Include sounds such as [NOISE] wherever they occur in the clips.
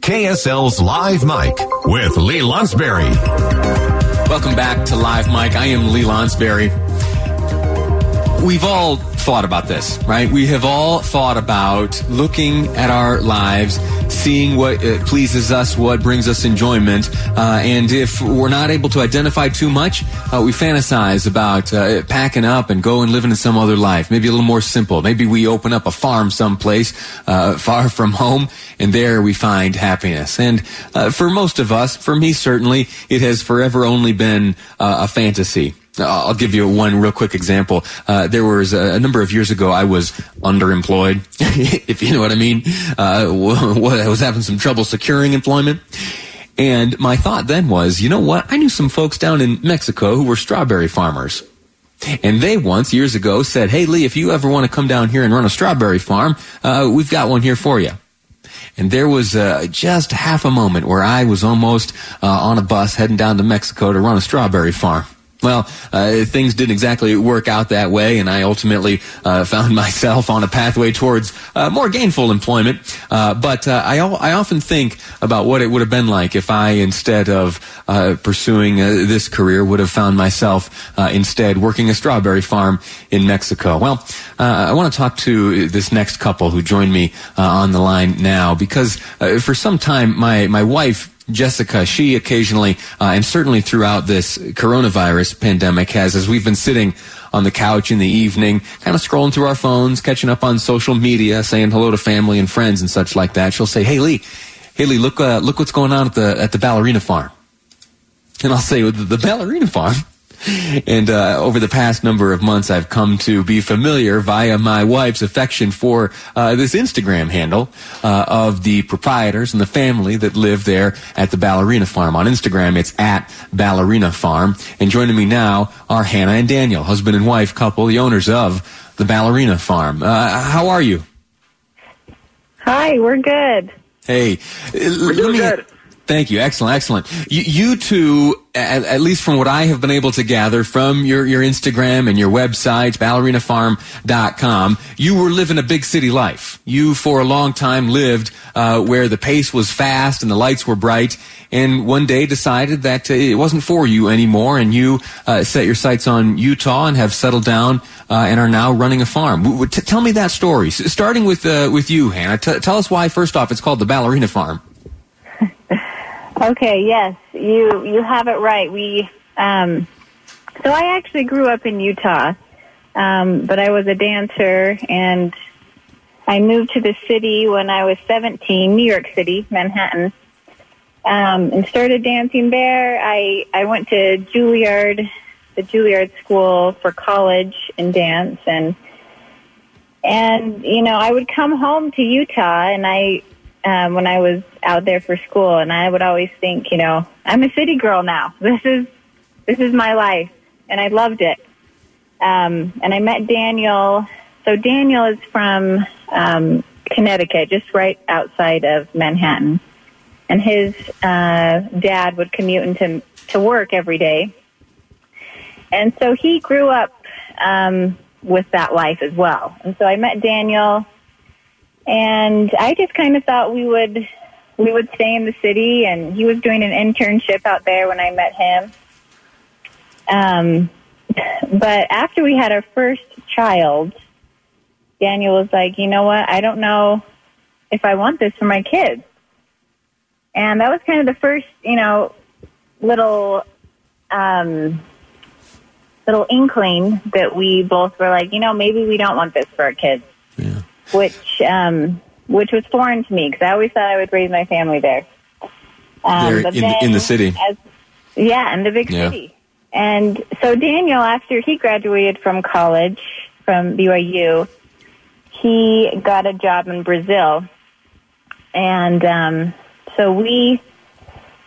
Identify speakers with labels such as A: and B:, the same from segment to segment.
A: KSL's Live Mic with Lee Lonsberry.
B: Welcome back to Live Mic. I am Lee Lonsberry. We've all thought about this, right? We have all thought about looking at our lives, seeing what uh, pleases us, what brings us enjoyment, uh, and if we're not able to identify too much, uh, we fantasize about uh, packing up and going living in some other life, maybe a little more simple. Maybe we open up a farm someplace uh, far [LAUGHS] from home, and there we find happiness. And uh, for most of us, for me certainly, it has forever only been a fantasy. I'll give you one real quick example. Uh, there was a, a, number of years ago, I was underemployed, [LAUGHS] if you know what I mean. Uh, [LAUGHS] I was having some trouble securing employment. And my thought then was, you know what? I knew some folks down in Mexico who were strawberry farmers. And they once, years ago, said, hey, Lee, if you ever want to come down here and run a strawberry farm, uh, we've got one here for you. And there was uh, just half a moment where I was almost uh, on a bus heading down to Mexico to run a strawberry farm. Well, uh, things didn't exactly work out that way, and I ultimately uh, found [LAUGHS] myself on a pathway towards uh, more gainful employment. Uh, but uh, I, I often think about what it would have been like if I, instead of uh, pursuing this career, would have found myself instead working a strawberry farm in Mexico. Well, I want to talk to this next couple who joined me on the line now because for some time my my wife Jessica, she occasionally, uh, and certainly throughout this coronavirus pandemic has, as we've been sitting on the couch in the evening, kind of scrolling through our phones, catching up on social media, saying hello to family and friends and such like that. She'll say, "Hey Lee, hey Lee, look, uh, look what's going on at the at the ballerina farm." And I'll say, "The, the ballerina farm." And uh, over the past number of months, I've come to be familiar via my wife's affection for uh, this Instagram handle uh, of the proprietors and the family that live there at the Ballerina Farm. On Instagram, it's at Ballerina Farm. And joining me now are Hannah and Daniel, husband and wife couple, the owners of the Ballerina Farm. Uh, how are you?
C: Hi, we're good.
B: Hey,
D: we're doing me, good.
B: Thank you. Excellent. Excellent. You, you two, at, at, least from what I have been able to gather from your, your Instagram and your website, ballerinafarm.com, you were living a big city life. You, for a long time, lived uh, where the pace was fast and the lights were bright, and one day decided that uh, it wasn't for you anymore, and you uh, set your sights on Utah and have settled down uh, and are now running a farm. T- tell me that story. Starting with, uh, with you, Hannah. T- tell us why, first off, it's called the Ballerina Farm. [LAUGHS]
C: Okay, yes, you you have it right. We um, so I actually grew up in Utah, um, but I was a dancer, and I moved to the city when I was 17, New York City, Manhattan, um, and started dancing there. I I went to Juilliard, the Juilliard School for college in dance, and and you know I would come home to Utah, and I um, when I was out there for school, and I would always think, you know, I'm a city girl now. [LAUGHS] This is this is my life, and I loved it. Um, and I met Daniel. So Daniel is from um, Connecticut, just right outside of Manhattan, and his uh, dad would commute into to work every day, and so he grew up um, with that life as well. And so I met Daniel and I just kind of thought we would we would stay in the city and he was doing an internship out there when I met him. Um but after we had our first child, Daniel was like, "You know what? I don't know if I want this for my kids." And that was kind of the first, you know, little, um, little inkling that we both were like, you know, maybe we don't want this for our kids. Which, um, which was foreign to me because I always thought I would raise my family there. Um,
B: There in- in the city.
C: As, yeah, in the big
B: Yeah.
C: city. And so Daniel, after he graduated from college from BYU, he got a job in Brazil, and um, so we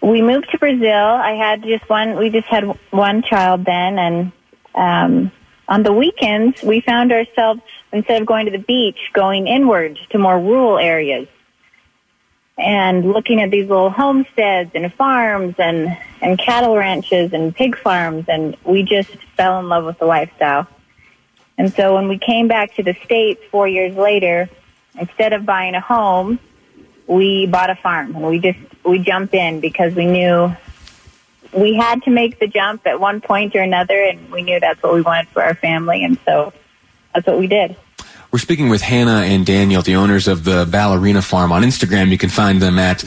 C: we moved to Brazil. I had just one. We just had one child then, and um, on the weekends we found ourselves instead of going to the beach, going inward to more rural areas and looking at these little homesteads and farms and and cattle ranches and pig farms and we just fell in love with the lifestyle. And so when we came back to the states 4 years later, instead of buying a home, we bought a farm and we just we jumped in because we knew we had to make the jump at one point or another and we knew that's what we wanted for our family and so that's what we did.
B: We're speaking with Hannah and Daniel, the owners of the Ballerina Farm. On Instagram, you can find them at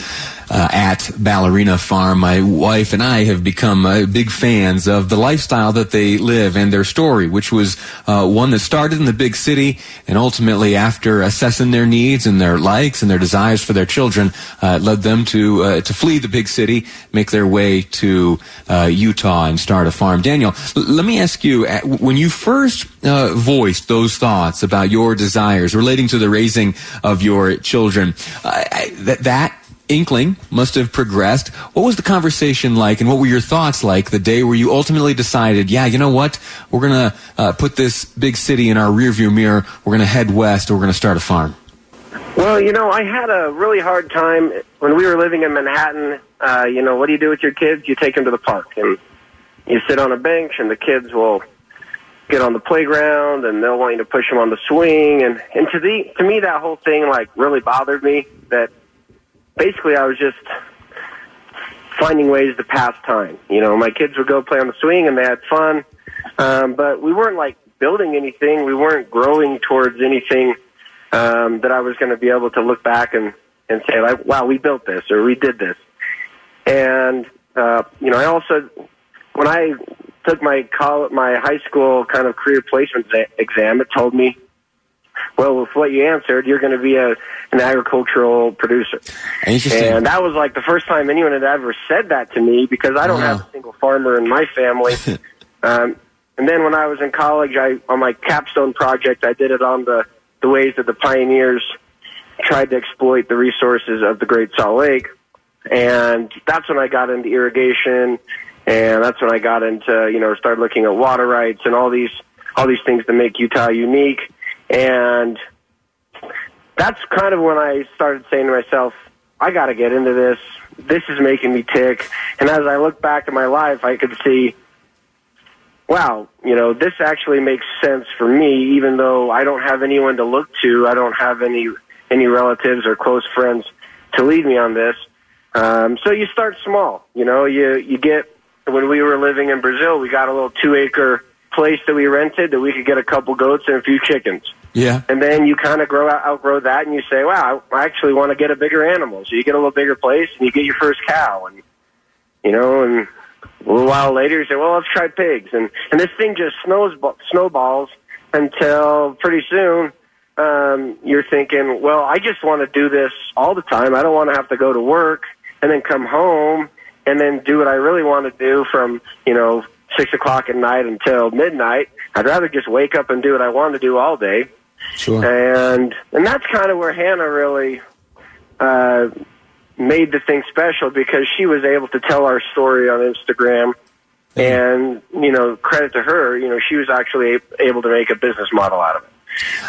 B: uh, at Ballerina Farm. My wife and I have become uh, big fans of the lifestyle that they live and their story, which was uh, one that started in the big city and ultimately, after assessing their needs and their likes and their desires for their children, uh, led them to uh, to flee the big city, make their way to uh, Utah, and start a farm. Daniel, l- let me ask you: when you first voiced those thoughts about your desires relating to the raising of your children, that that inkling must have progressed. What was the conversation like, and what were your thoughts like the day where you ultimately decided, yeah, you know what, we're gonna uh, put this big city in our rearview mirror. We're gonna head west. and We're gonna start a farm.
D: Well, you know, I had a really hard time when we were living in Manhattan. Uh, you know, what do you do with your kids? You take them to the park and you sit on a bench, and the kids will get on the playground, and they'll want you to push them on the swing. And and to the to me, that whole thing like really bothered me. That basically I was just finding ways to pass time. You know, my kids would go play on the swing, and they had fun, um, but we weren't like building anything. We weren't growing towards anything um, that I was going to be able to look back and and say like, wow, we built this or we did this. And uh, you know, I also when I took my college, my high school kind of career placement exam, it told me, well, with what you answered, you're going to be a an agricultural producer.
B: Interesting.
D: And that was like the first time anyone had ever said that to me because I don't have a single farmer in my family. [LAUGHS] um, and then when I was in college, I on my capstone project, I did it on the the ways that the pioneers tried to exploit the resources of the Great Salt Lake, and that's when I got into irrigation, and that's when I got into you know started looking at water rights and all these all these things that make Utah unique, and that's kind of when I started saying to myself, I got to get into this. This is making me tick. And as I look back at my life, I could see, wow, you know, this actually makes sense for me, even though I don't have anyone to look to. I don't have any any relatives or close friends to lead me on this. Um, so you start small. You know, you you get when we were living in Brazil, we got a little two acre place that we rented that we could get a couple goats and a few chickens.
B: Yeah.
D: And then you kind of grow out, outgrow that, and you say, "Wow, I actually want to get a bigger animal." So you get a little bigger place, and you get your first cow, and you know, and a little while later, you say, "Well, let's try pigs," and and this thing just snows snowballs until pretty soon um, you're thinking, "Well, I just want to do this all the time. I don't want to have to go to work and then come home and then do what I really want to do from you know six o'clock at night until midnight. I'd rather just wake up and do what I want to do all day."
B: Sure.
D: and and that's kind of where Hannah really uh, made the thing special because she was able to tell our story on Instagram, and you know, credit to her, you know, she was actually able to make a business model out of it.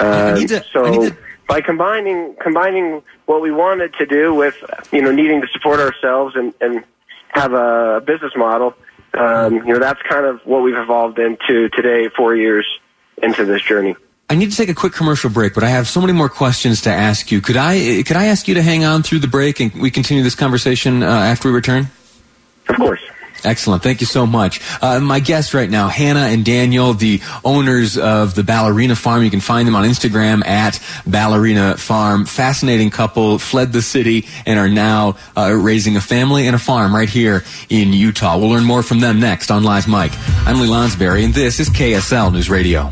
D: Uh,
B: to-
D: so by combining combining what we wanted to do with you know needing to support ourselves and and have a business model, um, you know, that's kind of what we've evolved into today, four years into this journey.
B: I need to take a quick commercial break, but I have so many more questions to ask you. Could I could I ask you to hang on through the break and we continue this conversation uh, after we return?
D: Of course.
B: Excellent. Thank you so much. Uh, my guests right now, Hannah and Daniel, the owners of the Ballerina Farm. You can find them on Instagram at Ballerina Farm. Fascinating couple, fled the city and are now uh, raising a family and a farm right here in Utah. We'll learn more from them next on Live Mic. I'm Lee Lonsberry, and this is KSL News Radio.